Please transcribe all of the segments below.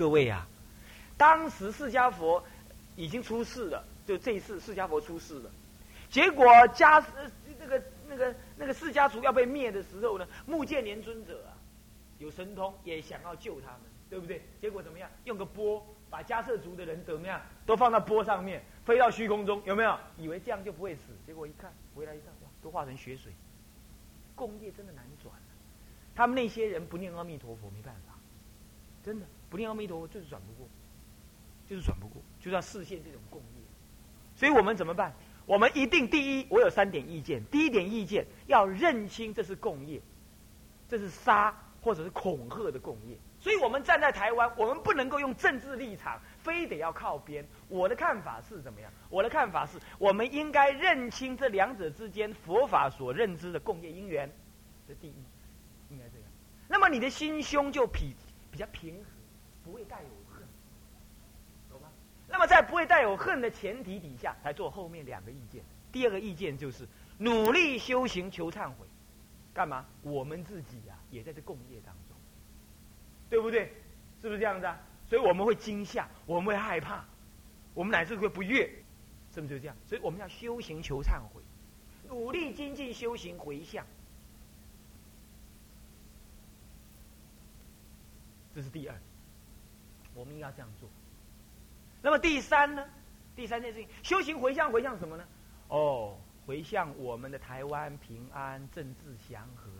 各位啊，当时释迦佛已经出世了，就这一次释迦佛出世了，结果家那个那个那个释迦族要被灭的时候呢，目犍连尊者啊，有神通，也想要救他们，对不对？结果怎么样？用个钵把迦摄族的人怎么样，都放到钵上面，飞到虚空中，有没有？以为这样就不会死，结果一看回来一看，哇，都化成血水。工业真的难转，他们那些人不念阿弥陀佛没办法，真的不念阿弥陀佛就是转不过，就是转不过，就是要视现这种共业。所以我们怎么办？我们一定第一，我有三点意见。第一点意见要认清这是共业，这是杀或者是恐吓的共业。所以我们站在台湾，我们不能够用政治立场，非得要靠边。我的看法是怎么样？我的看法是，我们应该认清这两者之间佛法所认知的共业因缘。这第一，应该这样。那么你的心胸就比比较平，不会带有恨，懂吗？那么在不会带有恨的前提底下，才做后面两个意见。第二个意见就是努力修行求忏悔，干嘛？我们自己呀，也在这共业当中，对不对？是不是这样子啊？所以我们会惊吓，我们会害怕，我们乃至会不悦，是不是就这样？所以我们要修行求忏悔，努力精进修行回向。这是第二，我们应该这样做。那么第三呢？第三件事情，修行回向回向什么呢？哦，回向我们的台湾平安、政治祥和，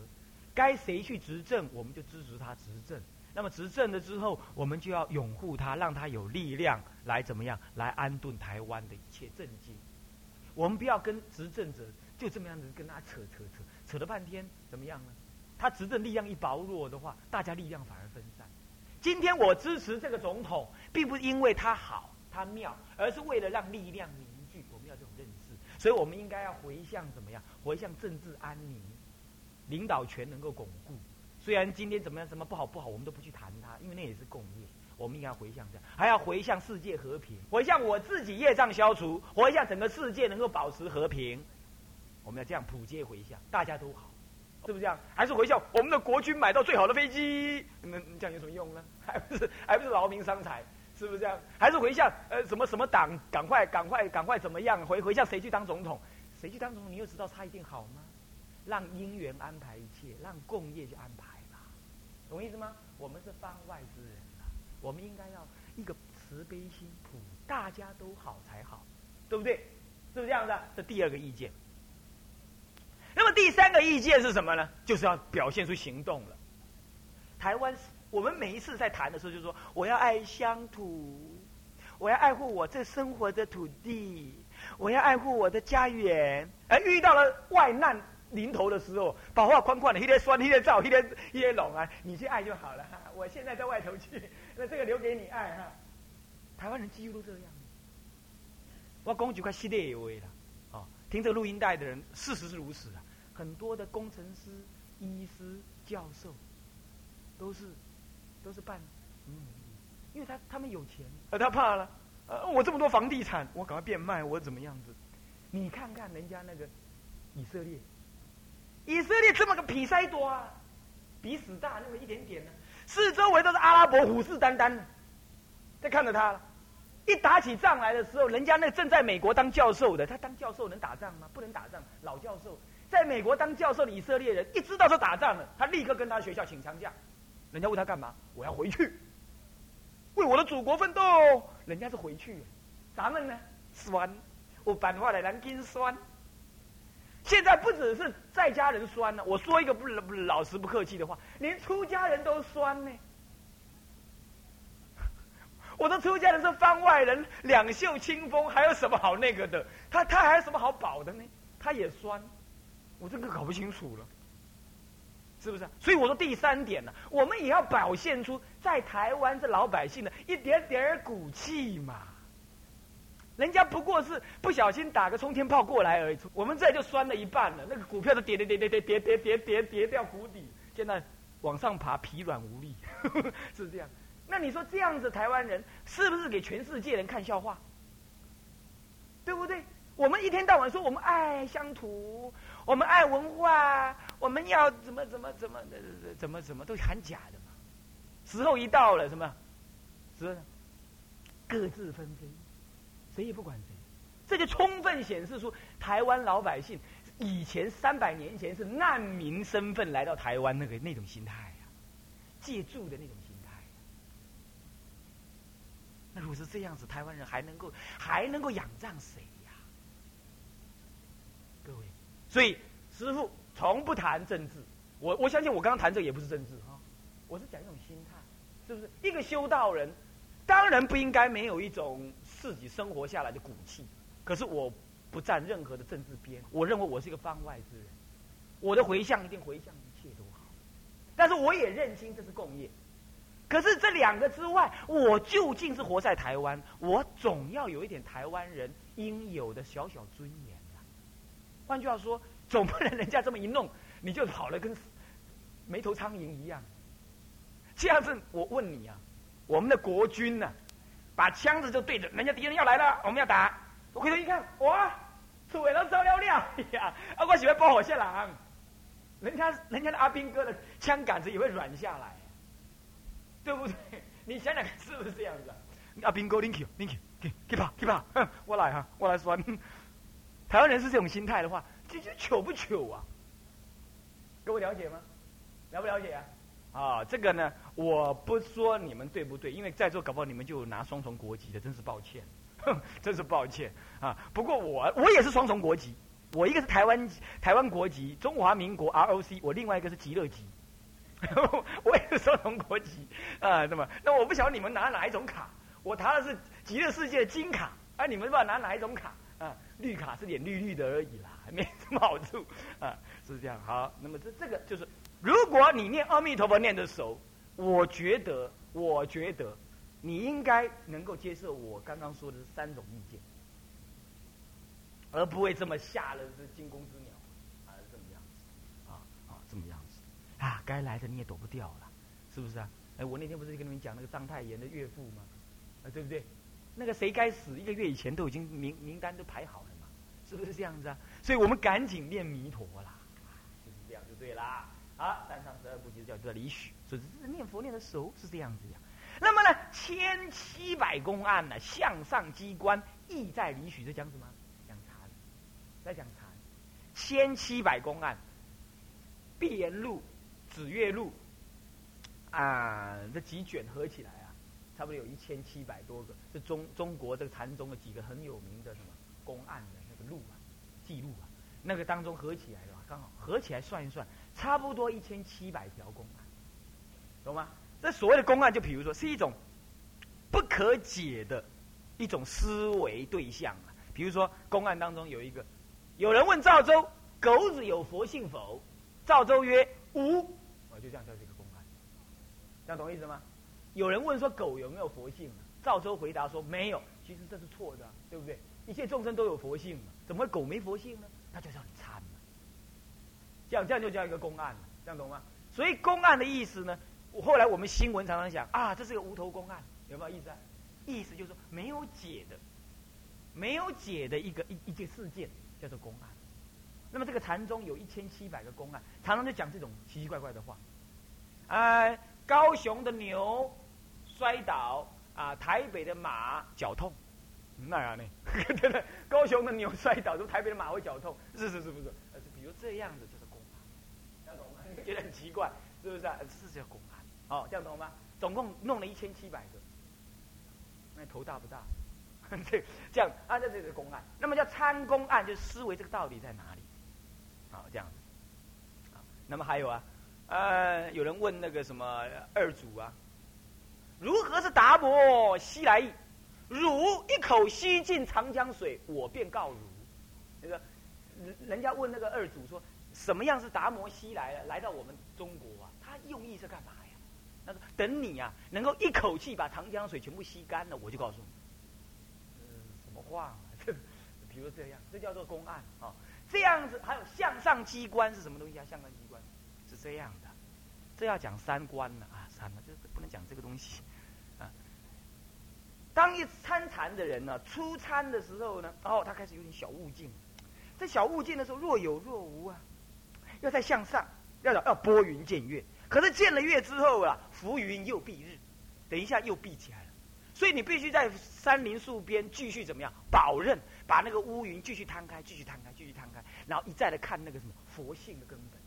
该谁去执政，我们就支持他执政。那么执政了之后，我们就要拥护他，让他有力量来怎么样，来安顿台湾的一切政经。我们不要跟执政者就这么样子跟他扯扯扯，扯了半天怎么样呢？他执政力量一薄弱的话，大家力量反而分散。今天我支持这个总统，并不是因为他好他妙，而是为了让力量凝聚。我们要这种认识，所以我们应该要回向怎么样？回向政治安宁，领导权能够巩固。虽然今天怎么样，怎么不好不好，我们都不去谈它，因为那也是共业。我们应该回向这样，还要回向世界和平，回向我自己业障消除，回向整个世界能够保持和平。我们要这样普皆回向，大家都好。是不是这样？还是回向我们的国军买到最好的飞机？那这样有什么用呢？还不是还不是劳民伤财？是不是这样？还是回向呃什么什么党？赶快赶快赶快怎么样？回回向谁去当总统？谁去当总统？你又知道他一定好吗？让因缘安排一切，让共业去安排吧，懂意思吗？我们是方外之人啊，我们应该要一个慈悲心，普大家都好才好，对不对？是不是这样子？这第二个意见。第三个意见是什么呢？就是要表现出行动了。台湾，我们每一次在谈的时候，就说我要爱乡土，我要爱护我这生活的土地，我要爱护我的家园。而遇到了外难临头的时候，把话宽宽的，一天酸，一天燥，一天一天冷啊，你去爱就好了。我现在在外头去，那这个留给你爱哈。台湾人几乎都这样。我讲几块犀利话了。哦听这录音带的人，事实是如此啊。很多的工程师、医师、教授，都是都是办，嗯，因为他他们有钱，而他怕了，呃，我这么多房地产，我赶快变卖，我怎么样子？你看看人家那个以色列，以色列这么个比塞多啊，比死大那么一点点呢，四周围都是阿拉伯虎视眈眈的，在看着他了。一打起仗来的时候，人家那正在美国当教授的，他当教授能打仗吗？不能打仗。老教授在美国当教授的以色列人，一知道说打仗了，他立刻跟他学校请长假。人家问他干嘛？我要回去，为我的祖国奋斗。人家是回去，咱们呢？酸，我反话来南京酸。现在不只是在家人酸了，我说一个不不老实不客气的话，连出家人都酸呢。我都出家人是番外人，两袖清风，还有什么好那个的？他他还有什么好保的呢？他也酸，我这个搞不清楚了，是不是？所以我说第三点呢，我们也要表现出在台湾这老百姓的一点点骨气嘛。人家不过是不小心打个冲天炮过来而已，我们这就酸了一半了。那个股票都跌跌跌跌跌跌跌跌跌跌掉谷底，现在往上爬疲软无力，是这样。那你说这样子，台湾人是不是给全世界人看笑话？对不对？我们一天到晚说我们爱乡土，我们爱文化，我们要怎么怎么怎么怎么怎么都很假的嘛。时候一到了，什么是？各自纷飞，谁也不管谁，这就充分显示出台湾老百姓以前三百年前是难民身份来到台湾那个那种心态呀，借住的那种心态。那如果是这样子，台湾人还能够还能够仰仗谁呀？各位，所以师傅从不谈政治。我我相信我刚刚谈这个也不是政治哈，我是讲一种心态，是不是？一个修道人，当然不应该没有一种自己生活下来的骨气。可是我不站任何的政治边，我认为我是一个方外之人，我的回向一定回向一切都好。但是我也认清这是共业。可是这两个之外，我究竟是活在台湾，我总要有一点台湾人应有的小小尊严。换句话说，总不能人家这么一弄。你就跑了跟没头苍蝇一样，这样子我问你啊，我们的国军呢，把枪子就对着人家敌人要来了，我们要打，我回头一看，哇，楚伟都招了了呀，啊，我喜欢包火线了，人家人家的阿兵哥的枪杆子也会软下来，对不对？你想想看是不是这样子？啊阿兵哥，你去，你去，去去跑，去跑，我来哈，我来算。台湾人是这种心态的话，这就糗不糗啊？各位了解吗？了不了解啊？啊，这个呢，我不说你们对不对，因为在座搞不好你们就拿双重国籍的，真是抱歉，哼真是抱歉啊。不过我我也是双重国籍，我一个是台湾台湾国籍，中华民国 ROC，我另外一个是极乐籍，我也是双重国籍啊。那么，那我不晓得你们拿哪一种卡，我拿的是极乐世界的金卡，啊你们不知道拿哪一种卡啊？绿卡是点绿绿的而已啦，还没什么好处啊。是这样，好，那么这这个就是，如果你念阿弥陀佛念的熟，我觉得，我觉得，你应该能够接受我刚刚说的三种意见，而不会这么吓了这惊弓之鸟，啊，这么样子，啊啊，这么样子，啊，该来的你也躲不掉了，是不是啊？哎，我那天不是跟你们讲那个章太炎的岳父吗？啊，对不对？那个谁该死，一个月以前都已经名名单都排好了嘛，是不是这样子啊？所以我们赶紧念弥陀啦。就是这样就对啦，好，三上十二部就叫做离许，所以念佛念的熟是这样子呀。那么呢，千七百公案呢，向上机关意在离许，在讲什么？讲禅，在讲禅。千七百公案，碧岩录、紫月录啊，这几卷合起来，差不多有一千七百多个，是中中国这个禅宗的几个很有名的什么公案的那个录啊，记录啊，那个当中合起来的话。刚好合起来算一算，差不多一千七百条公案，懂吗？这所谓的公案，就比如说是一种不可解的一种思维对象啊。比如说公案当中有一个，有人问赵州：“狗子有佛性否？”赵州曰：“无。”我就这样叫这个公案，这样懂意思吗？有人问说：“狗有没有佛性？”赵州回答说：“没有。”其实这是错的，对不对？一切众生都有佛性嘛，怎么会狗没佛性呢？那就叫你参。这样这样就叫一个公案了，这样懂吗？所以公案的意思呢，我后来我们新闻常常讲啊，这是个无头公案，有没有意思啊？意思就是说没有解的，没有解的一个一一件事件叫做公案。那么这个禅宗有一千七百个公案，常常就讲这种奇奇怪怪的话。啊，高雄的牛摔倒啊，台北的马脚痛，那样呢？真的，高雄的牛摔倒，说台北的马会脚痛，是是是不是？呃比如这样的。觉得很奇怪，是不是啊？是叫公案，哦，这样懂吗？总共弄了一千七百个，那头大不大？这这样按照这个公案，那么叫参公案，就是思维这个道理在哪里？好，这样子。那么还有啊，呃，有人问那个什么二祖啊，如何是达摩西来意？汝一口吸尽长江水，我便告汝。那个人人家问那个二祖说。什么样是达摩西来了？来到我们中国啊，他用意是干嘛呀？他说：“等你啊，能够一口气把长江水全部吸干了，我就告诉你。”嗯，什么话？这 比如这样，这叫做公案啊。这样子还有向上机关是什么东西啊？向上机关是这样的，这要讲三观了啊，三了，这不能讲这个东西啊。当一参禅的人呢，出参的时候呢，哦，他开始有点小悟境。这小悟境的时候，若有若无啊。要再向上，要要拨云见月。可是见了月之后啊，浮云又蔽日，等一下又闭起来了。所以你必须在山林树边继续怎么样？保任把那个乌云继续摊开，继续摊开，继续摊开，然后一再的看那个什么佛性的根本。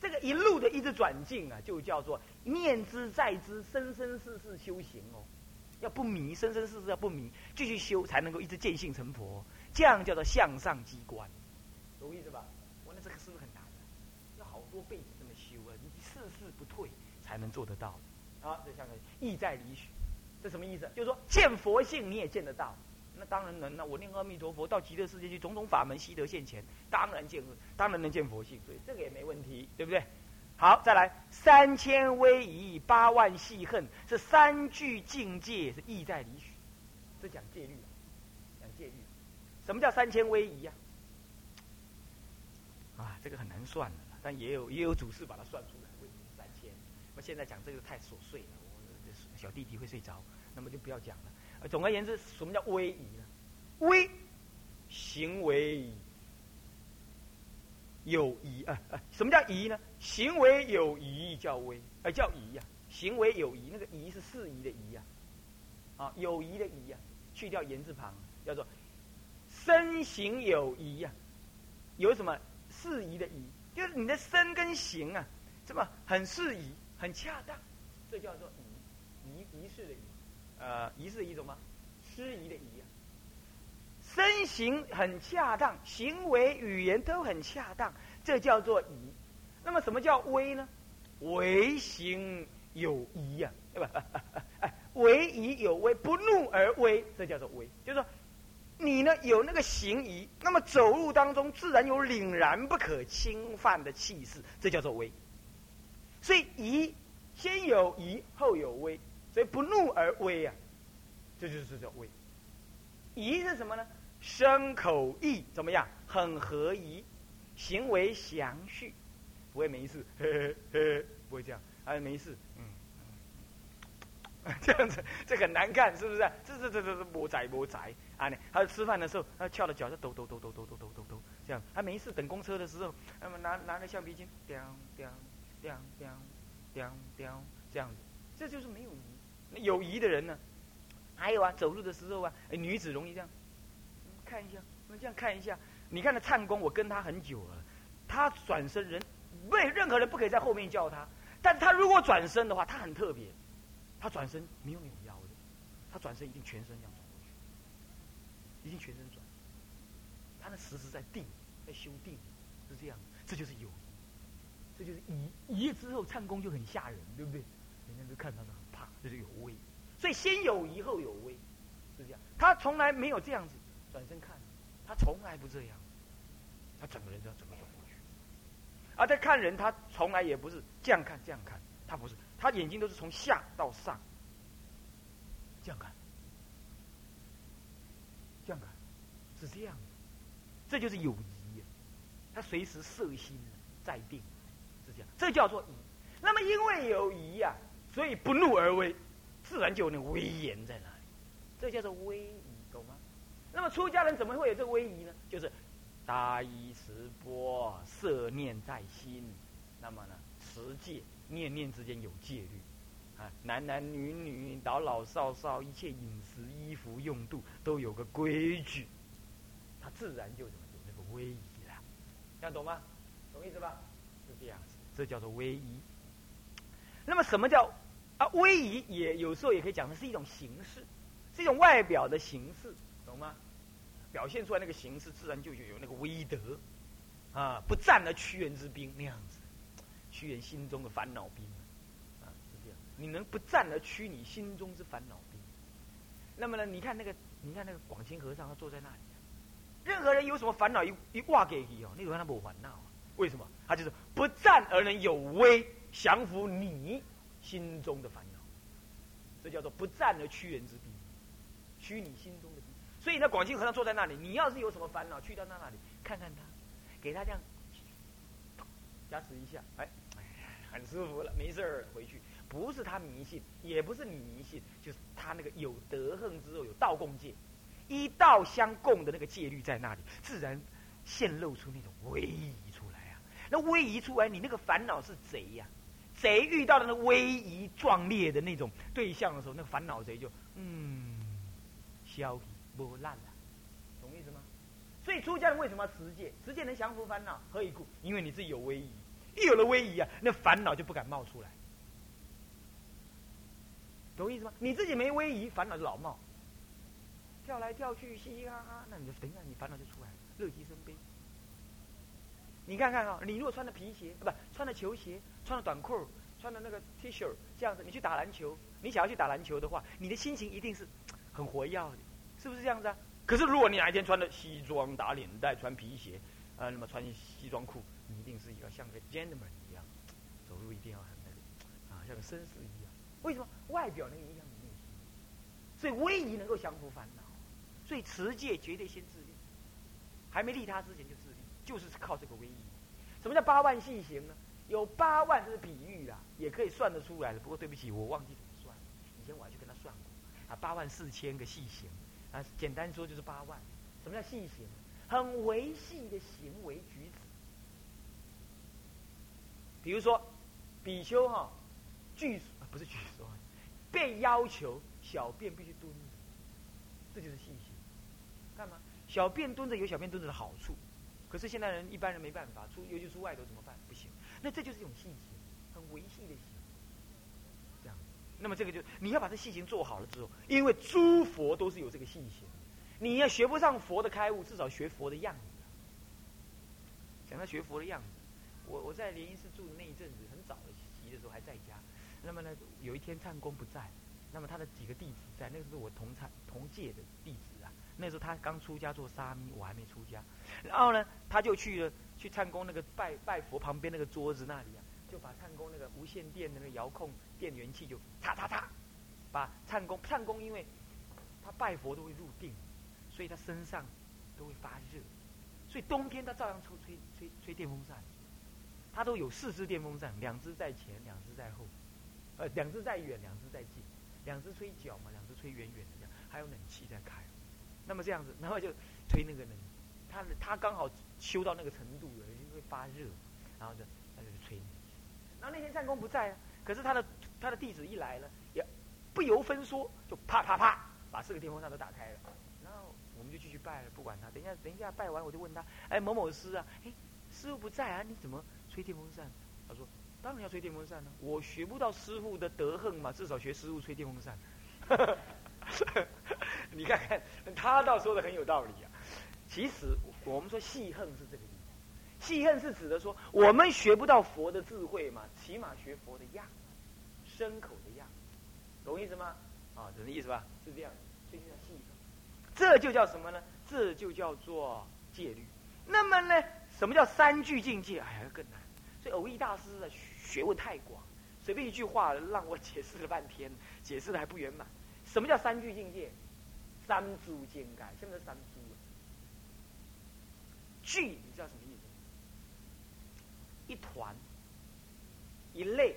这个一路的一直转进啊，就叫做念之在之，生生世世修行哦。要不迷，生生世世要不迷，继续修才能够一直见性成佛。这样叫做向上机关，懂意思吧？我那这个是不是很难？要好多辈子这么修啊，你世世不退才能做得到。啊，这像个意在理许，这什么意思？就是说见佛性你也见得到，那当然能。了我念阿弥陀佛到极乐世界去，种种法门悉得现前，当然见，当然能见佛性，所以这个也没问题，对不对？好，再来三千威仪，八万细恨，这三句境界是意在理许，这讲戒律，讲戒律。什么叫三千威仪呀？啊，这个很难算的，但也有也有祖师把它算出来，为三千。那现在讲这个太琐碎了，我小弟弟会睡着，那么就不要讲了。总而言之，什么叫威仪呢？威，行为有仪啊啊！什么叫仪呢？行为有仪叫威，呃叫仪呀。行为有仪，那个仪是适宜的仪呀，啊有仪的仪呀，去掉言字旁，叫做身形有仪呀。有什么适宜的仪？就是你的身跟形啊，这么很适宜。很恰当，这叫做仪仪仪式的仪，呃，仪是一种吗？失仪的仪啊。身形很恰当，行为语言都很恰当，这叫做仪。那么什么叫威呢？为行有仪呀，对吧？哎，为仪有威，不怒而威，这叫做威。就是说，你呢有那个行仪，那么走路当中自然有凛然不可侵犯的气势，这叫做威。所以仪先有仪，后有威，所以不怒而威啊，这就是叫威。仪是什么呢？身口意怎么样？很合宜，行为详序，不会没事，呵呵，不会这样，哎，没事，嗯，这样子，这很难看，是不是？这这这这这魔仔魔仔啊！你他吃饭的时候，他翘着脚在抖抖抖抖抖抖抖抖抖，这样，他没事等公车的时候，那么拿拿着橡皮筋，叮叮。叮叮叮叮，这样子，这就是没有。有仪的人呢，还有啊，走路的时候啊，哎女子容易这样，看一下，那这样看一下。你看那唱功，我跟他很久了，他转身人，为任何人不可以在后面叫他。但他如果转身的话，他很特别，他转身没有扭腰的，他转身一定全身这样转过去，一定全身转。他那时时在定，在修定，是这样，这就是有。这就是一一夜之后唱功就很吓人，对不对？人家都看到他很怕，这就有威。所以先有疑后有威，是这样。他从来没有这样子转身看，他从来不这样，他整个人都要怎么走过去。而在看人，他从来也不是这样看这样看，他不是，他眼睛都是从下到上这样看，这样看，是这样的。这就是有仪，他随时摄心在定。是这样，这叫做疑，那么因为有疑呀，所以不怒而威，自然就有那威严在那里。这叫做威仪，懂吗？那么出家人怎么会有这个威仪呢？就是大衣持钵，摄念在心。那么呢，持戒，念念之间有戒律啊，男男女女、老老少少，一切饮食、衣服、用度都有个规矩，他自然就怎么有那个威仪了。这样懂吗？懂意思吧？是这样子。这叫做威仪。那么什么叫啊？威仪也有时候也可以讲的是一种形式，是一种外表的形式，懂吗？表现出来那个形式，自然就有那个威德啊！不战而屈人之兵那样子，屈人心中的烦恼兵啊，是这样。你能不战而屈你心中之烦恼兵？那么呢？你看那个，你看那个广清和尚，他坐在那里，任何人有什么烦恼，一一挂给你哦，那个他不烦恼。为什么？他就是不战而能有威，降服你心中的烦恼，这叫做不战而屈人之兵，屈你心中的兵。所以呢，广清和尚坐在那里，你要是有什么烦恼，去到他那里看看他，给他这样加持一下，哎，很舒服了，没事儿回去。不是他迷信，也不是你迷信，就是他那个有德行之后有道共戒，一道相共的那个戒律在那里，自然现露出那种威仪出来啊。那威仪出来，你那个烦恼是贼呀，贼遇到的那威仪壮烈的那种对象的时候，那个烦恼贼就嗯，消不烂了，懂意思吗？所以出家人为什么要持戒？持戒能降服烦恼，何以故？因为你自己有威仪，一有了威仪啊，那烦恼就不敢冒出来，懂意思吗？你自己没威仪，烦恼就老冒，跳来跳去，嘻嘻哈哈，那你就等一下，你烦恼就出来了，乐极生悲。你看看啊，你如果穿的皮鞋，不穿的球鞋，穿的短裤，穿的那个 T 恤，这样子，你去打篮球，你想要去打篮球的话，你的心情一定是很活跃的，是不是这样子啊？可是如果你哪一天穿的西装打领带，穿皮鞋，啊，那么穿西装裤，你一定是一个像个 gentleman 一样，走路一定要很那个，啊，像个绅士一样。为什么？外表能影响你内心，所以威仪能够降服烦恼，所以持戒绝对先自立，还没利他之前就自立。就是靠这个威仪。什么叫八万细行呢？有八万，这是比喻啦，也可以算得出来的。不过对不起，我忘记怎么算。以前我还去跟他算过，啊，八万四千个细行，啊，简单说就是八万。什么叫细行？很维系的行为举止。比如说，比丘哈，据不是据说，被要求小便必须蹲着，这就是细行。干嘛？小便蹲着有小便蹲着的好处。可是现代人一般人没办法出，尤其出外头怎么办？不行，那这就是一种细行，很维系的行。这样，那么这个就你要把这细行做好了之后，因为诸佛都是有这个细行，你要学不上佛的开悟，至少学佛的样子。讲到学佛的样子，我我在莲因寺住的那一阵子，很早的期的时候还在家，那么呢，有一天唱公不在，那么他的几个弟子在，那个是我同参同届的弟子啊，那时候他刚出家做沙弥，我还没出家。然后呢，他就去了去唱功那个拜拜佛旁边那个桌子那里啊，就把唱功那个无线电的那个遥控电源器就嚓嚓嚓，把唱功唱功，因为他拜佛都会入定，所以他身上都会发热，所以冬天他照样抽吹吹吹电风扇，他都有四只电风扇，两只在前，两只在后，呃，两只在远，两只在近，两只吹脚嘛，两只吹远远的，还有冷气在开，那么这样子，然后就吹那个冷。他他刚好修到那个程度了，就会发热，然后就他就吹。然后那天战功不在啊，可是他的他的弟子一来了，也不由分说就啪啪啪把四个电风扇都打开了。然后我们就继续拜了，不管他。等一下等一下拜完我就问他，哎某某师啊，哎师傅不在啊，你怎么吹电风扇？他说当然要吹电风扇了，我学不到师傅的德行嘛，至少学师傅吹电风扇。你看看他倒说的很有道理啊。其实我们说戏恨是这个意思，戏恨是指的说我们学不到佛的智慧嘛，起码学佛的样，牲口的样，懂意思吗？啊，懂意思吧？是这样，所以叫戏恨。这就叫什么呢？这就叫做戒律。那么呢，什么叫三句境界？哎呀，更难。所以偶益大师的学问太广，随便一句话让我解释了半天，解释的还不圆满。什么叫三句境界？三珠境界，什么是三珠？聚，你知道什么意思？一团，一类，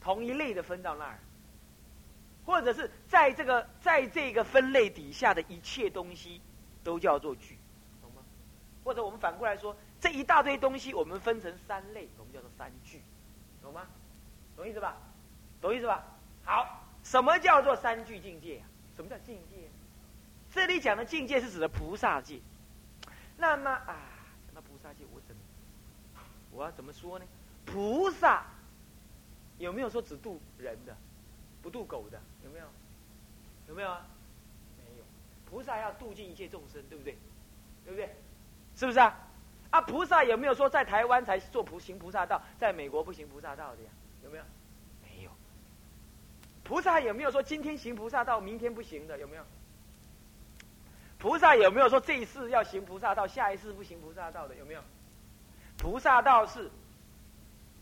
同一类的分到那儿，或者是在这个在这个分类底下的一切东西，都叫做聚，懂吗？或者我们反过来说，这一大堆东西，我们分成三类，我们叫做三聚，懂吗？懂意思吧？懂意思吧？好，什么叫做三聚境界啊？什么叫境界？这里讲的境界是指的菩萨界。那么啊，讲到菩萨界，我怎么，我要怎么说呢？菩萨有没有说只渡人的，不渡狗的？有没有？有没有啊？没有。菩萨要度尽一切众生，对不对？对不对？是不是啊？啊，菩萨有没有说在台湾才做菩行菩萨道，在美国不行菩萨道的呀？有没有？菩萨有没有说今天行菩萨道，明天不行的？有没有？菩萨有没有说这一世要行菩萨道，下一世不行菩萨道的？有没有？菩萨道是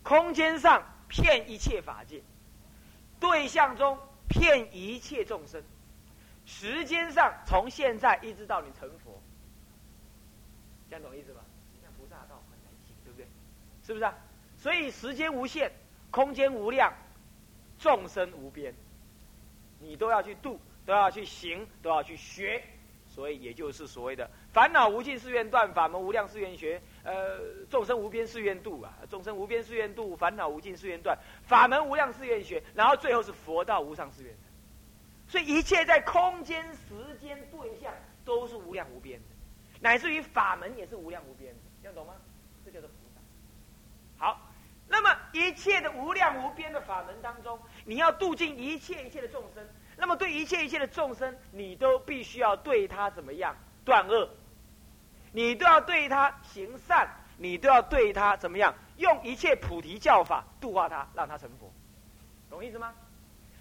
空间上骗一切法界，对象中骗一切众生，时间上从现在一直到你成佛，这样懂意思吧？像菩萨道很难行，对不对？是不是啊？所以时间无限，空间无量，众生无边，你都要去度，都要去行，都要去学。所以也就是所谓的烦恼无尽誓愿断，法门无量誓愿学。呃，众生无边誓愿度啊，众生无边誓愿度，烦恼无尽誓愿断，法门无量誓愿学，然后最后是佛道无上誓愿所以一切在空间、时间、对象都是无量无边的，乃至于法门也是无量无边的，这样懂吗？那么一切的无量无边的法门当中，你要度尽一切一切的众生，那么对一切一切的众生，你都必须要对他怎么样断恶？你都要对他行善，你都要对他怎么样？用一切菩提教法度化他，让他成佛，懂意思吗？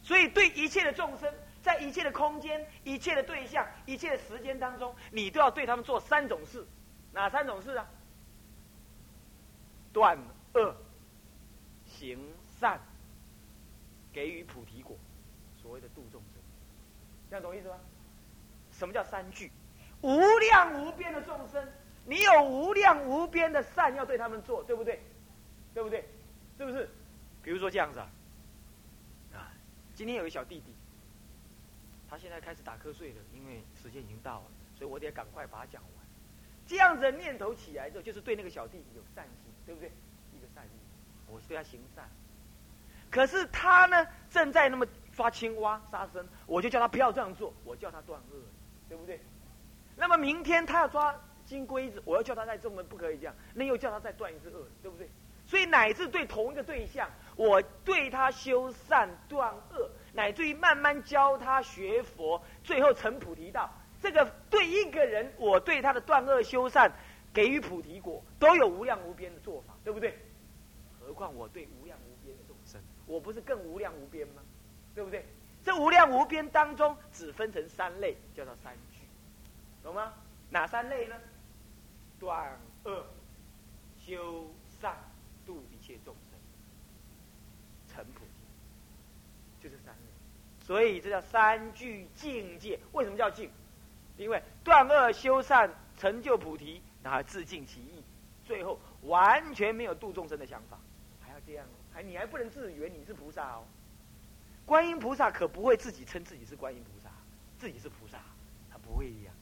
所以对一切的众生，在一切的空间、一切的对象、一切的时间当中，你都要对他们做三种事，哪三种事啊？断恶、行善、给予菩提果，所谓的度众生，这样懂意思吗？什么叫三句？无量无边的众生，你有无量无边的善要对他们做，对不对？对不对？是不是？比如说这样子啊，啊，今天有一小弟弟，他现在开始打瞌睡了，因为时间已经到了，所以我得赶快把它讲完。这样子的念头起来之后，就是对那个小弟弟有善心，对不对？我对他行善。可是他呢，正在那么抓青蛙杀生，我就叫他不要这样做，我叫他断恶，对不对？那么明天他要抓金龟子，我要叫他再这么不可以这样，那又叫他再断一只恶，对不对？所以乃至对同一个对象，我对他修善断恶，乃至于慢慢教他学佛，最后成菩提道。这个对一个人，我对他的断恶修善，给予菩提果，都有无量无边的做法，对不对？何况我对无量无边的众生，我不是更无量无边吗？对不对？这无量无边当中，只分成三类，叫做三。懂吗？哪三类呢？断恶、修善、度一切众生，成菩提，就是三类。所以这叫三具境界。为什么叫境？因为断恶修善成就菩提，然后自尽其意，最后完全没有度众生的想法，这样？还你还不能自以为你是菩萨哦？观音菩萨可不会自己称自己是观音菩萨，自己是菩萨，他不会一样。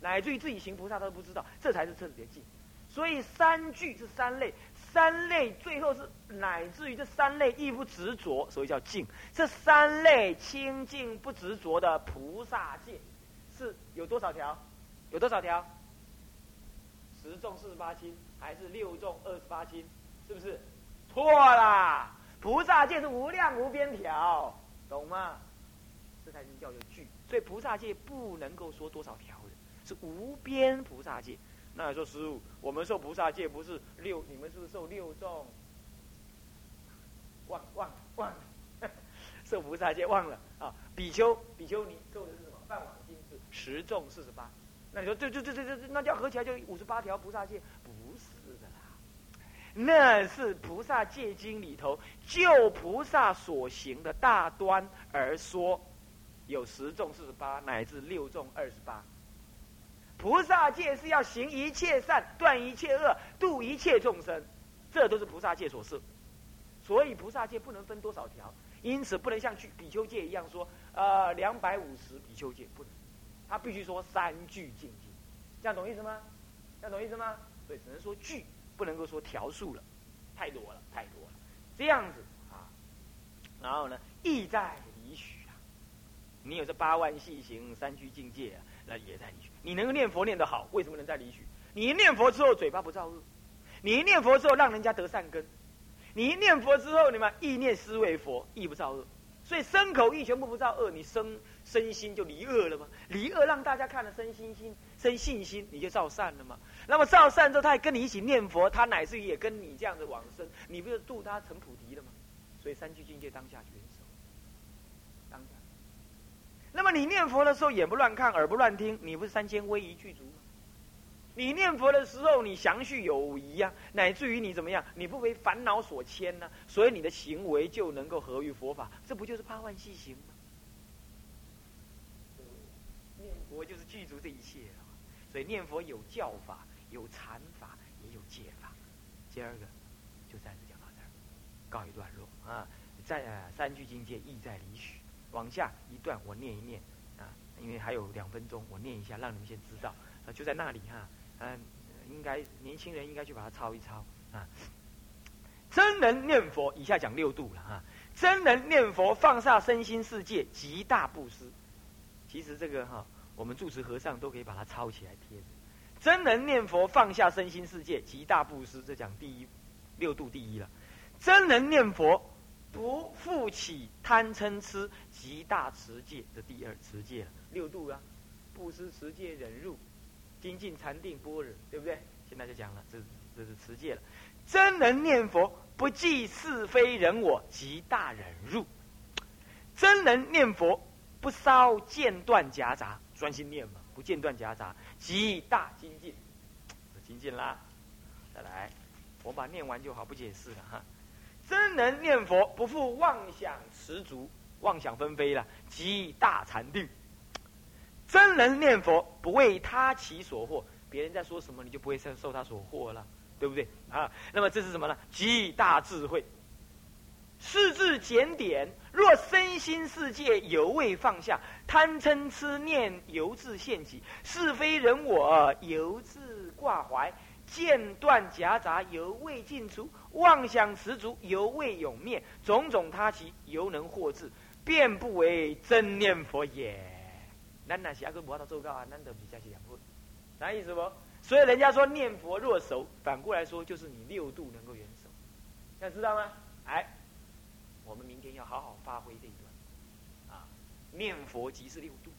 乃至于自己行菩萨，他都不知道，这才是彻底的境。所以三句是三类，三类最后是乃至于这三类亦不执着，所以叫净。这三类清净不执着的菩萨戒，是有多少条？有多少条？十众四十八经，还是六众二十八经？是不是？错啦！菩萨戒是无量无边条，懂吗？这才是叫做句。所以菩萨戒不能够说多少条的。是无边菩萨戒，那你说师傅，我们受菩萨戒不是六，你们是不是受六众？忘忘忘了，受菩萨戒忘了啊！比丘比丘尼受的是什么？半网经是十众四十八，那你说这这这这这那叫合起来就五十八条菩萨戒？不，那是菩萨戒经里头就菩萨所行的大端而说，有十众四十八乃至六众二十八。菩萨戒是要行一切善，断一切恶，度一切众生，这都是菩萨戒所设。所以菩萨戒不能分多少条，因此不能像去比丘戒一样说，呃，两百五十比丘戒不能，他必须说三句境界，这样懂意思吗？这样懂意思吗？所以只能说句，不能够说条数了，太多了，太多了，这样子啊。然后呢，意在理许啊，你有这八万细行三句境界啊。那也在理许。你能够念佛念得好，为什么能在理许？你一念佛之后嘴巴不造恶，你一念佛之后让人家得善根，你一念佛之后，你们意念思维佛，意不造恶，所以身口意全部不造恶，你身身心就离恶了吗？离恶让大家看了生心心生信心，你就造善了吗？那么造善之后，他还跟你一起念佛，他乃至于也跟你这样子往生，你不是度他成菩提了吗？所以三句境界当下全收。当下。那么你念佛的时候，眼不乱看，耳不乱听，你不是三千威仪具足吗？你念佛的时候，你详叙有仪呀，乃至于你怎么样，你不为烦恼所牵呢？所以你的行为就能够合于佛法，这不就是八万细行吗？念佛就是具足这一切啊！所以念佛有教法，有禅法，也有戒法。今儿个就暂时讲到这儿，告一段落啊！在三句境界，意在离许。往下一段，我念一念啊，因为还有两分钟，我念一下，让你们先知道。啊，就在那里哈，嗯，应该年轻人应该去把它抄一抄啊。真人念佛，以下讲六度了哈。真人念佛，放下身心世界，极大布施。其实这个哈，我们住持和尚都可以把它抄起来贴着。真能念佛，放下身心世界，极大布施。这讲第一六度第一了。真能念佛，不复起贪嗔痴，极大持戒的第二持戒了。六度啊，布施、持戒、忍辱、精进、禅定、般若，对不对？现在就讲了，这这是持戒了。真能念佛，不计是非人我，极大忍辱；真能念佛，不烧间断夹杂，专心念嘛，不间断夹杂，极大精进。精进啦，再来，我把念完就好，不解释了哈。真人念佛，不负妄想持足，妄想纷飞了，极大禅定。真人念佛，不为他其所惑，别人在说什么，你就不会受受他所惑了。对不对啊？那么这是什么呢？极大智慧。四字检点：若身心世界犹未放下，贪嗔痴念犹自现起，是非人我犹自挂怀，间断夹杂犹未尽除，妄想十足犹未永灭，种种他其犹能获治，便不为真念佛也。咱那下个无法做到啊，咱都比较是两分，啥意思不？所以人家说念佛若熟，反过来说就是你六度能够圆熟，要知道吗？哎，我们明天要好好发挥这一段，啊，念佛即是六度，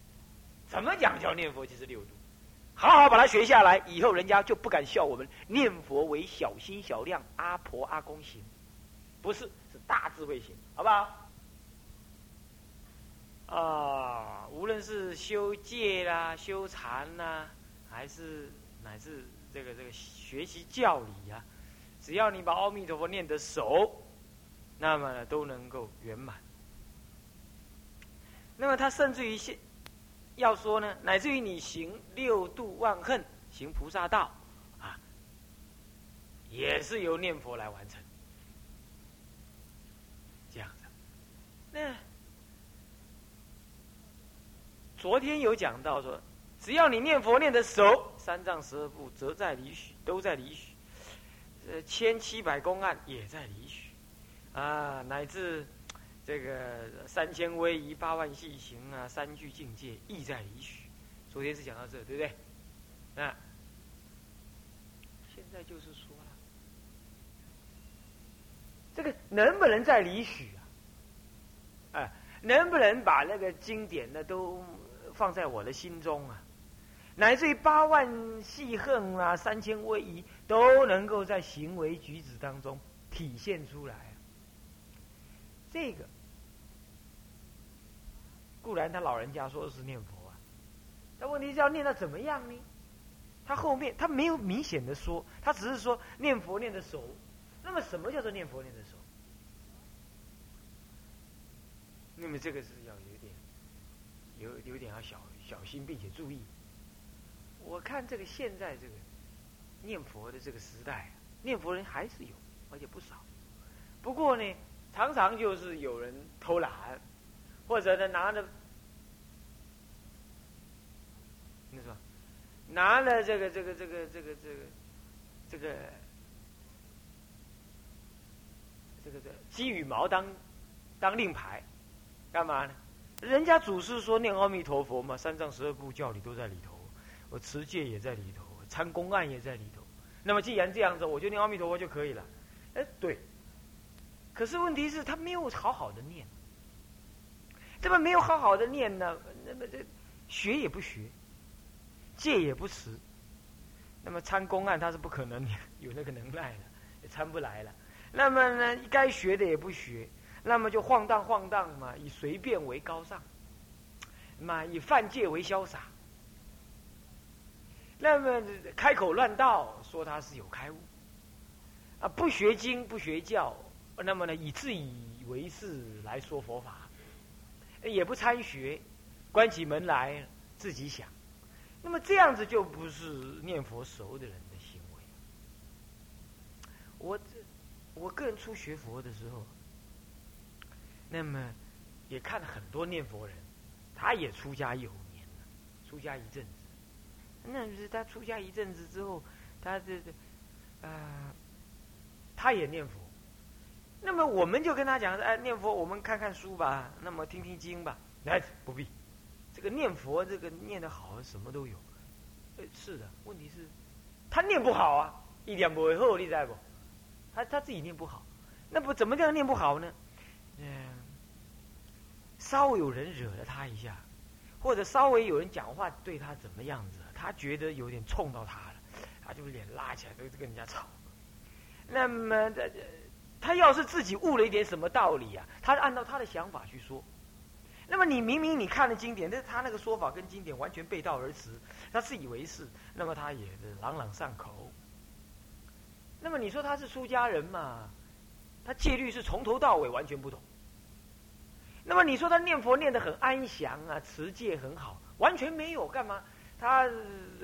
怎么讲叫念佛即是六度？好好把它学下来，以后人家就不敢笑我们念佛为小心小量阿婆阿公行，不是，是大智慧型，好不好？啊，无论是修戒啦、修禅啦，还是。乃至这个这个学习教理啊，只要你把阿弥陀佛念得熟，那么都能够圆满。那么他甚至于现要说呢，乃至于你行六度万恨，行菩萨道啊，也是由念佛来完成。这样子，那昨天有讲到说。只要你念佛念得熟，三藏十二部则在理许，都在理许。呃，千七百公案也在理许，啊，乃至这个三千威仪、八万细行啊，三句境界意在理许。昨天是讲到这，对不对？那现在就是说了，这个能不能在理许啊？哎，能不能把那个经典呢都放在我的心中啊？乃至于八万细恨啊，三千威仪，都能够在行为举止当中体现出来。这个固然他老人家说是念佛啊，但问题是要念到怎么样呢？他后面他没有明显的说，他只是说念佛念的熟。那么什么叫做念佛念的熟？那么这个是要有点有有点要小小心，并且注意。我看这个现在这个念佛的这个时代，念佛人还是有，而且不少。不过呢，常常就是有人偷懒，或者呢拿着，你说拿了这个这个这个这个这个这个这个这鸡羽毛当当令牌，干嘛呢？人家祖师说念阿弥陀佛嘛，三藏十二部教理都在里头。我持戒也在里头，参公案也在里头。那么既然这样子，我就念阿弥陀佛就可以了。哎，对。可是问题是，他没有好好的念。这么没有好好的念呢？那么这学也不学，戒也不持。那么参公案他是不可能 有那个能耐的，也参不来了。那么呢，该学的也不学，那么就晃荡晃荡嘛，以随便为高尚，嘛以犯戒为潇洒。那么开口乱道，说他是有开悟，啊，不学经不学教，那么呢以自以为是来说佛法，也不参学，关起门来自己想，那么这样子就不是念佛熟的人的行为。我我个人初学佛的时候，那么也看了很多念佛人，他也出家有年了，出家一阵子。那是他出家一阵子之后，他这这，啊，他也念佛。那么我们就跟他讲说，哎，念佛我们看看书吧，那么听听经吧。来，不必，这个念佛这个念得好，什么都有。哎，是的，问题是，他念不好啊，一点不会后你在不？他他自己念不好，那不怎么样念不好呢？嗯，稍微有人惹了他一下，或者稍微有人讲话对他怎么样子，他觉得有点冲到他了，他就脸拉起来，跟跟人家吵。那么这这。他要是自己悟了一点什么道理啊，他按照他的想法去说。那么你明明你看了经典，但是他那个说法跟经典完全背道而驰，他自以为是，那么他也朗朗上口。那么你说他是出家人嘛？他戒律是从头到尾完全不懂。那么你说他念佛念得很安详啊，持戒很好，完全没有干嘛？他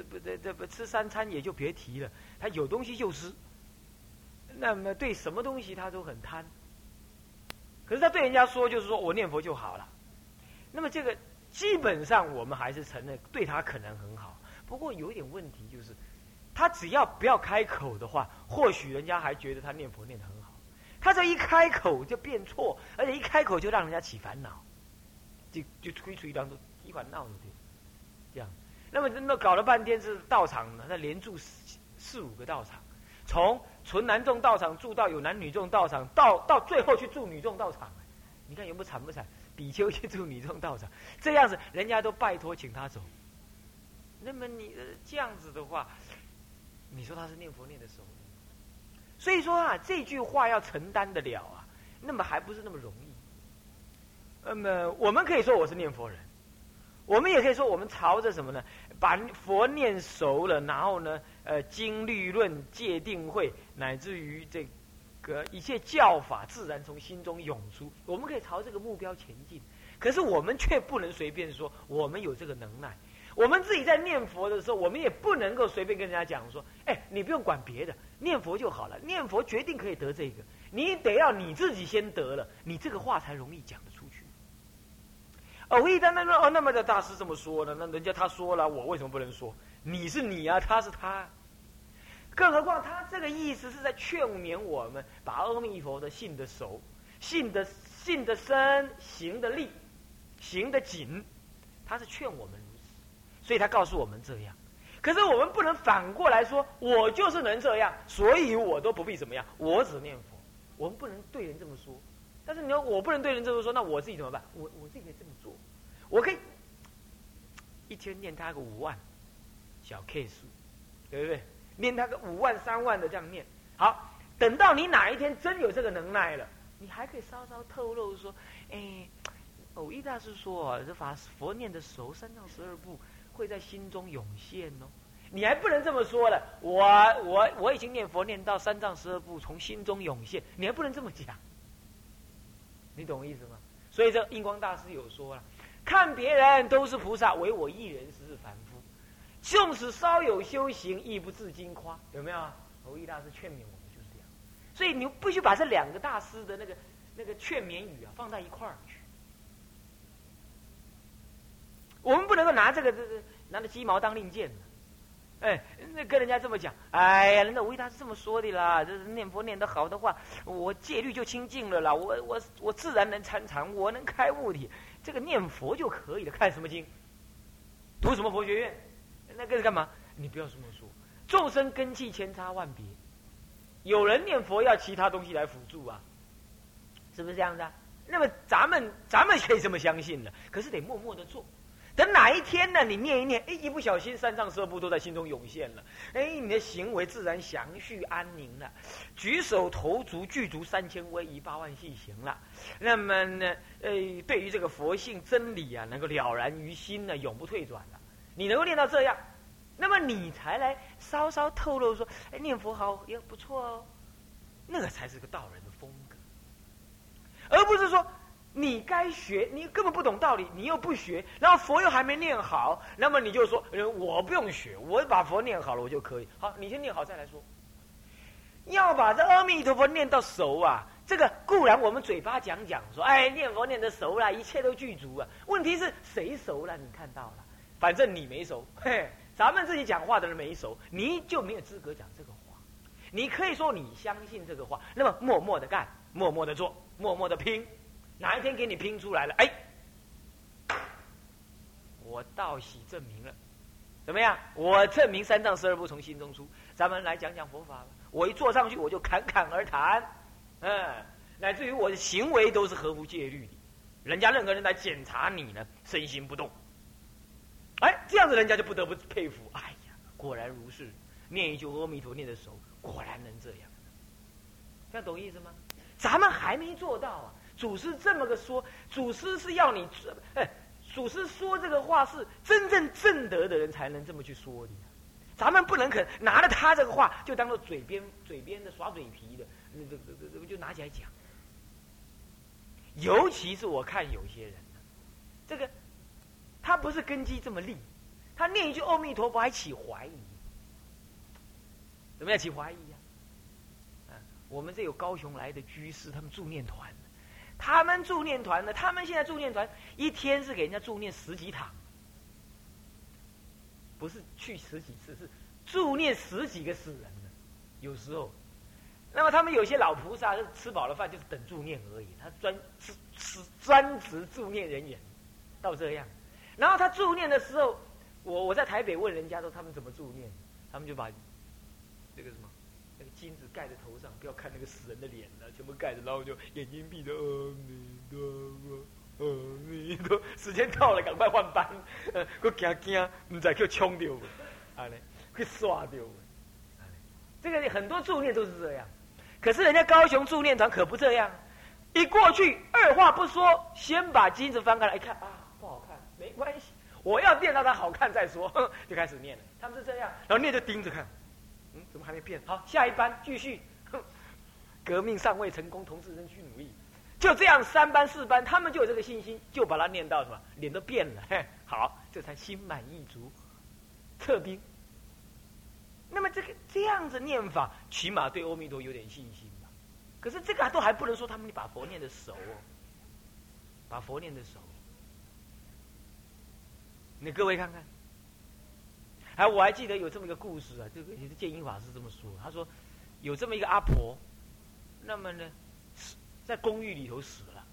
不这这不吃三餐也就别提了，他有东西就吃。那么对什么东西他都很贪，可是他对人家说就是说我念佛就好了，那么这个基本上我们还是承认对他可能很好，不过有一点问题就是，他只要不要开口的话，或许人家还觉得他念佛念得很好，他这一开口就变错，而且一开口就让人家起烦恼，就就推出一张都一管闹的这样，那么那搞了半天是道场呢，他连住四四五个道场。从纯男众道场住到有男女众道场，到到最后去住女众道场，你看有没有惨不惨？比丘去住女众道场，这样子人家都拜托请他走。那么你这样子的话，你说他是念佛念的熟？所以说啊，这句话要承担得了啊，那么还不是那么容易。那么我们可以说我是念佛人，我们也可以说我们朝着什么呢？把佛念熟了，然后呢？呃，经律论界定会，乃至于这个一切教法，自然从心中涌出。我们可以朝这个目标前进，可是我们却不能随便说我们有这个能耐。我们自己在念佛的时候，我们也不能够随便跟人家讲说：“哎，你不用管别的，念佛就好了。念佛决定可以得这个，你得要你自己先得了，你这个话才容易讲得出去。”哦，一旦那说哦，那么的大师这么说呢，那人家他说了，我为什么不能说？你是你啊，他是他。更何况他这个意思是在劝勉我们，把阿弥陀佛的信得熟，信得信得深，行得力，行得紧。他是劝我们如此，所以他告诉我们这样。可是我们不能反过来说，我就是能这样，所以我都不必怎么样，我只念佛。我们不能对人这么说。但是你要我不能对人这么说，那我自己怎么办？我我自己可以这么做，我可以一天念他个五万。小 K 数，对不对？念他个五万三万的这样念，好，等到你哪一天真有这个能耐了，你还可以稍稍透露说，哎，偶一大师说，这法佛念的熟，三藏十二部会在心中涌现哦。你还不能这么说了，我我我已经念佛念到三藏十二部从心中涌现，你还不能这么讲，你懂我意思吗？所以这印光大师有说了，看别人都是菩萨，唯我一人是凡夫。纵使稍有修行，亦不自矜夸，有没有？侯一大师劝勉我们就是这样，所以你必须把这两个大师的那个那个劝勉语啊放在一块儿去。我们不能够拿这个这这拿着鸡毛当令箭哎，那跟人家这么讲，哎呀，人家吴一大是这么说的啦，这是念佛念得好的话，我戒律就清净了啦，我我我自然能参禅，我能开悟的，这个念佛就可以了，看什么经，读什么佛学院。那个是干嘛？你不要这么说。众生根器千差万别，有人念佛要其他东西来辅助啊，是不是这样的？那么咱们咱们可以这么相信的，可是得默默的做。等哪一天呢？你念一念，哎，一不小心三藏十二部都在心中涌现了，哎，你的行为自然详叙安宁了，举手投足具足三千威仪八万细行了。那么呢，呃，对于这个佛性真理啊，能够了然于心呢，永不退转了。你能够念到这样，那么你才来稍稍透露说：“哎，念佛好也不错哦。”那个才是个道人的风格，而不是说你该学，你根本不懂道理，你又不学，然后佛又还没念好，那么你就说：“我不用学，我把佛念好了，我就可以。”好，你先念好再来说。要把这阿弥陀佛念到熟啊！这个固然我们嘴巴讲讲说：“哎，念佛念得熟了，一切都具足啊。”问题是谁熟了？你看到了？反正你没熟，嘿，咱们自己讲话的人没熟，你就没有资格讲这个话。你可以说你相信这个话，那么默默的干，默默的做，默默的拼，哪一天给你拼出来了，哎，我道喜证明了，怎么样？我证明三藏十二部从心中出。咱们来讲讲佛法吧。我一坐上去，我就侃侃而谈，嗯，乃至于我的行为都是合乎戒律的。人家任何人来检查你呢，身心不动，哎，这样子人家就不得不佩服。哎呀，果然如是，念一句阿弥陀念的时候，果然能这样。这样懂意思吗？咱们还没做到啊。祖师这么个说，祖师是要你，哎，祖师说这个话是真正正德的人才能这么去说的。咱们不能肯拿着他这个话就当做嘴边嘴边的耍嘴皮的，那这这这这就拿起来讲。尤其是我看有些人，这个他不是根基这么利，他念一句阿弥陀佛还起怀疑，怎么样起怀疑呀？啊，我们这有高雄来的居士，他们助念团，他们助念团呢，他们现在助念团一天是给人家助念十几堂。不是去十几次，是助念十几个死人的，有时候。那么他们有些老菩萨是吃饱了饭就是等助念而已，他专吃吃专职助念人员，到这样。然后他助念的时候，我我在台北问人家说他们怎么助念，他们就把那个什么那个金子盖在头上，不要看那个死人的脸了，全部盖着，然后就眼睛闭着，阿弥陀佛。阿弥陀，时间到了，赶快换班。呃，我惊惊，唔知去冲掉，啊嘞，去刷掉。这个很多助念都是这样，可是人家高雄助念团可不这样。一过去，二话不说，先把金子翻开来，一看啊，关系，我要念到它好看再说，就开始念了。他们是这样，然后念就盯着看，嗯，怎么还没变？好，下一班继续。革命尚未成功，同志仍需努力。就这样，三班四班，他们就有这个信心，就把他念到什么，脸都变了。嘿，好，这才心满意足，撤兵。那么这个这样子念法，起码对阿弥陀有点信心吧。可是这个都还不能说他们把佛念的熟哦，把佛念的熟。你各位看看，哎，我还记得有这么一个故事啊，这个也是建英法师这么说，他说有这么一个阿婆，那么呢？在公寓里头死了，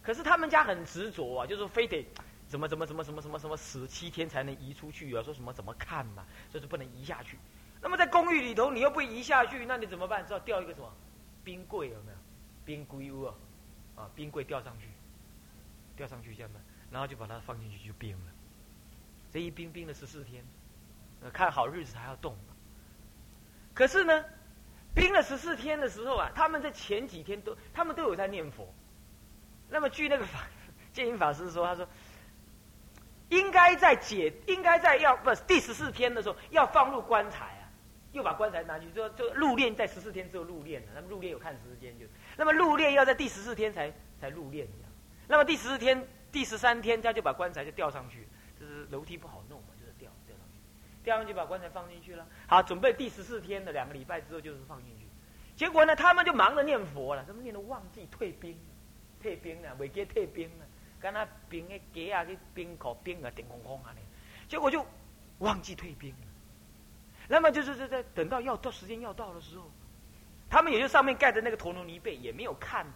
可是他们家很执着啊，就是非得怎么怎么怎么怎么怎么什么死七天才能移出去啊，说什么怎么看嘛，就是不能移下去。那么在公寓里头，你又不移下去，那你怎么办？知道吊一个什么冰柜有没有？冰柜屋啊，冰柜吊上去，吊上去这样的，然后就把它放进去就冰了。这一冰冰了十四天，看好日子还要动。可是呢？冰了十四天的时候啊，他们在前几天都，他们都有在念佛。那么据那个法 建英法师说，他说，应该在解，应该在要不第十四天的时候要放入棺材啊，又把棺材拿去，就就入殓在十四天之后入殓了。那么入殓有看时间就，那么入殓要在第十四天才才入殓。那么第十四天、第十三天他就把棺材就吊上去，就是楼梯不好弄。嘛，就是掉，掉上去掉上去把棺材放进去了，好，准备第十四天的两个礼拜之后就是放进去，结果呢，他们就忙着念佛了，他们念的忘记退兵，退兵了，未记退兵了，跟他兵的给啊，去冰口冰啊，顶空空啊，结果就忘记退兵了。那么就是在在等到要到时间要到的时候，他们也就上面盖的那个陀螺尼被，也没有看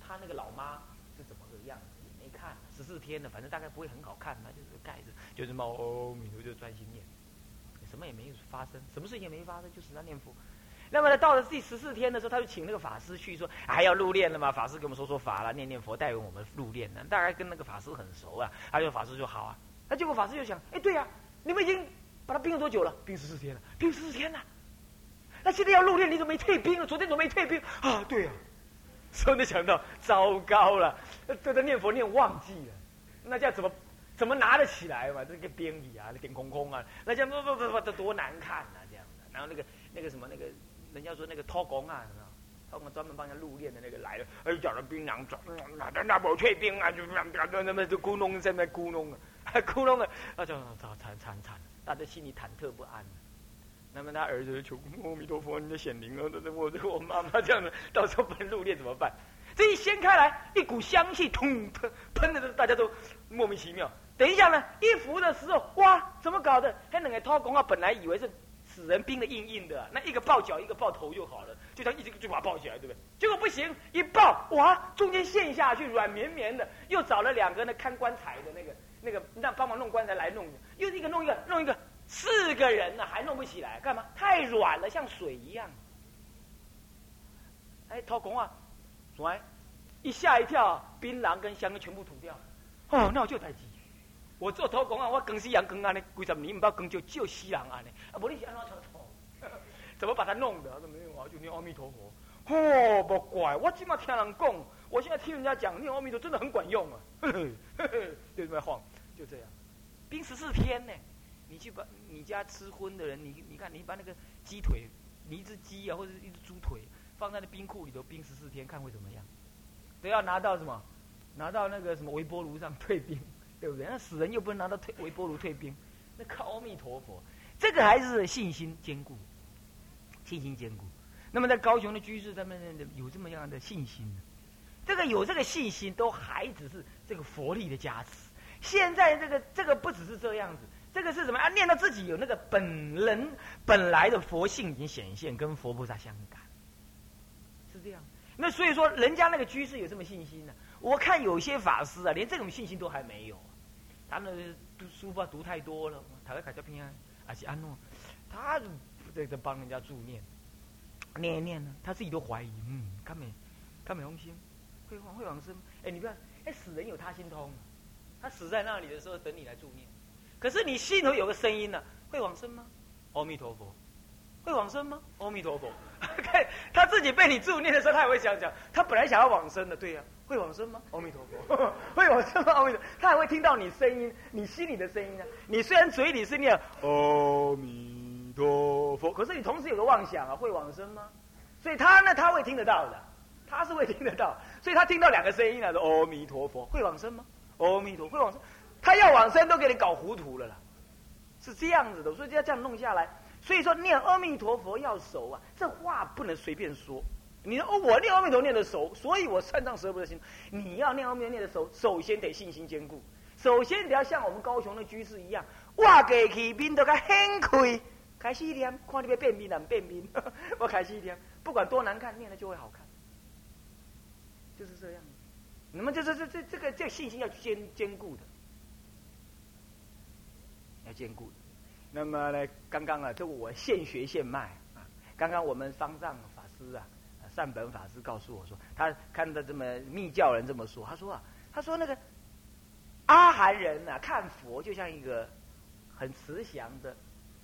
他那个老妈是怎么个样子，也没看十四天了，反正大概不会很好看嘛，就是盖着，就是猫哦弥陀就专心念。什么也没有发生，什么事情也没发生，就只在念佛。那么呢，到了第十四天的时候，他就请那个法师去说，还要入殓了嘛？法师给我们说说法了，念念佛，带我们入殓呢。大概跟那个法师很熟啊，他就法师就好啊。那结果法师就想，哎，对呀，你们已经把他病了多久了？病十四天了，病十四天了。那现在要入殓，你怎么没退兵了？昨天怎么没退兵啊？对呀，所以没想到，糟糕了，对着念佛念忘记了，那叫怎么？怎么拿得起来嘛？这个边里啊，那点空空啊，那叫不不不不，这多难看啊！这样的，然后那个那个什么那个，人家说那个托工啊，他们专门帮人家入殓的那个来了，哎，叫他槟榔装，那那那不退兵啊，就那那那么就咕哝在那咕哝啊，咕哝啊，那就惨惨惨惨，大家心里忐忑不安。那么他儿子就求阿弥陀佛，你的显灵啊！我这我妈妈这样的，到时候不能入殓怎么办？这一掀开来，一股香气，通喷喷的，大家都莫名其妙。等一下呢，一扶的时候，哇，怎么搞的？那两个掏工啊，本来以为是死人冰的硬硬的，那一个抱脚，一个抱头就好了，就这样一直就把它抱起来，对不对？结果不行，一抱，哇，中间陷下去，软绵绵的，又找了两个那看棺材的那个那个让帮忙弄棺材来弄，又一个弄一个弄一个，四个人呢还弄不起来，干嘛？太软了，像水一样。哎，掏工啊，来，一吓一跳，槟榔跟香根全部吐掉，哦，那我就太急。我做土工啊，我更西洋更安尼，几十年唔包更就就西洋安尼，啊，不你是安怎操？怎么把它弄的？他说没有啊，就念阿弥陀佛。哦，不怪，我今嘛听人讲，我现在听人家讲念阿弥陀真的很管用啊，就这么晃，就这样。冰十四天呢，你去把你家吃荤的人，你你看你把那个鸡腿，你一只鸡啊或者一只猪腿放在那冰库里头冰十四天，看会怎么样？都要拿到什么？拿到那个什么微波炉上退冰。对不对？那死人又不能拿到退微波炉退冰，那靠阿弥陀佛，这个还是信心坚固，信心坚固。那么在高雄的居士他们有这么样的信心，这个有这个信心，都还只是这个佛力的加持。现在这个这个不只是这样子，这个是什么啊？念到自己有那个本人本来的佛性已经显现，跟佛菩萨相感，是这样。那所以说，人家那个居士有这么信心呢？我看有些法师啊，连这种信心都还没有。他那读书法读太多了，他在卡加平安，而且安诺，他在这帮人家助念，念一念呢，他自己都怀疑，嗯，看没，看没红心，会往会往生。哎，你看，哎，死人有他心通，他死在那里的时候等你来助念，可是你心头有个声音呢，会往生吗？阿弥陀佛，会往生吗？阿弥陀佛。看他自己被你助念的时候，他也会想讲，他本来想要往生的，对呀。会往生吗？阿弥陀佛，会往生吗？阿弥陀，他还会听到你声音，你心里的声音呢？你虽然嘴里是念阿弥陀佛，可是你同时有个妄想啊，会往生吗？所以他呢，他会听得到的，他是会听得到，所以他听到两个声音啊，说阿弥陀佛，会往生吗？阿弥陀会往生，他要往生都给你搞糊涂了啦，是这样子的，所以就要这样弄下来。所以说念阿弥陀佛要熟啊，这话不能随便说。你说哦，我念阿弥陀念的熟，所以我三藏十二部的心。你要念阿弥陀念的熟，首先得信心坚固，首先得要像我们高雄的居士一样，哇，给起面都该很开，开始一点，看你要变面难变面，我开始一点，不管多难看，念了就会好看，就是这样。那么就是这这这个这个信心要坚坚固的，要兼顾的。那么呢，刚刚啊，这个我现学现卖啊，刚刚我们方丈法师啊。善本法师告诉我说，他看到这么密教人这么说，他说啊，他说那个阿含人啊，看佛就像一个很慈祥的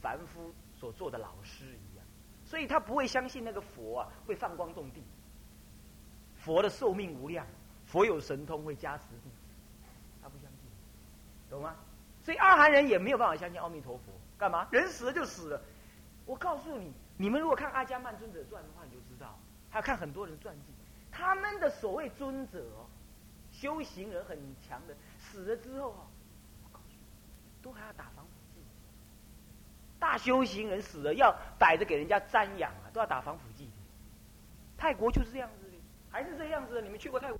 凡夫所做的老师一样，所以他不会相信那个佛啊会放光动地，佛的寿命无量，佛有神通会加持弟子，他不相信，懂吗？所以阿含人也没有办法相信阿弥陀佛，干嘛？人死了就死了。我告诉你，你们如果看《阿迦曼尊者传》的话，你就知道。还要看很多人的传记，他们的所谓尊者，修行人很强的，死了之后啊，都还要打防腐剂。大修行人死了要摆着给人家瞻仰啊，都要打防腐剂。泰国就是这样子的，还是这样子的。你们去过泰国？